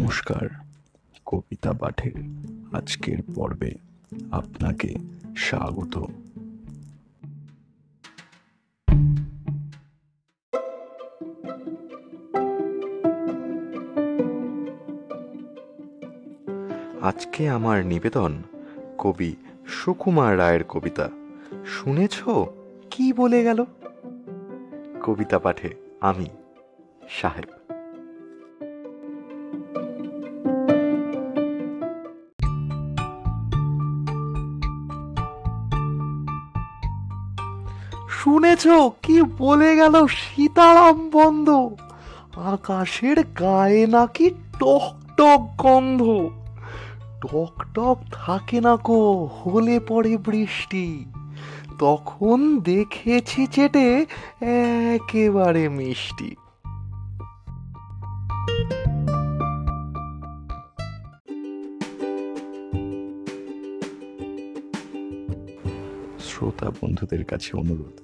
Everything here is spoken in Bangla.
নমস্কার, কবিতা পাঠের আজকের পর্বে আপনাকে স্বাগত। আজকে আমার নিবেদন কবি সুকুমার রায়ের কবিতা। শুনেছ? কি বলে গেল? কবিতা পাঠে আমি সাহেব। শুনেছ? কি বলে গেল সীতারাম বন্ধ? আকাশের গায়ে নাকি টক টক গন্ধ। টক টক থাকে না কো, হলে পড়ে বৃষ্টি। তখন দেখেছি চেটে একেবারে মিষ্টি। শ্রোতা বন্ধুদের কাছে অনুরোধ।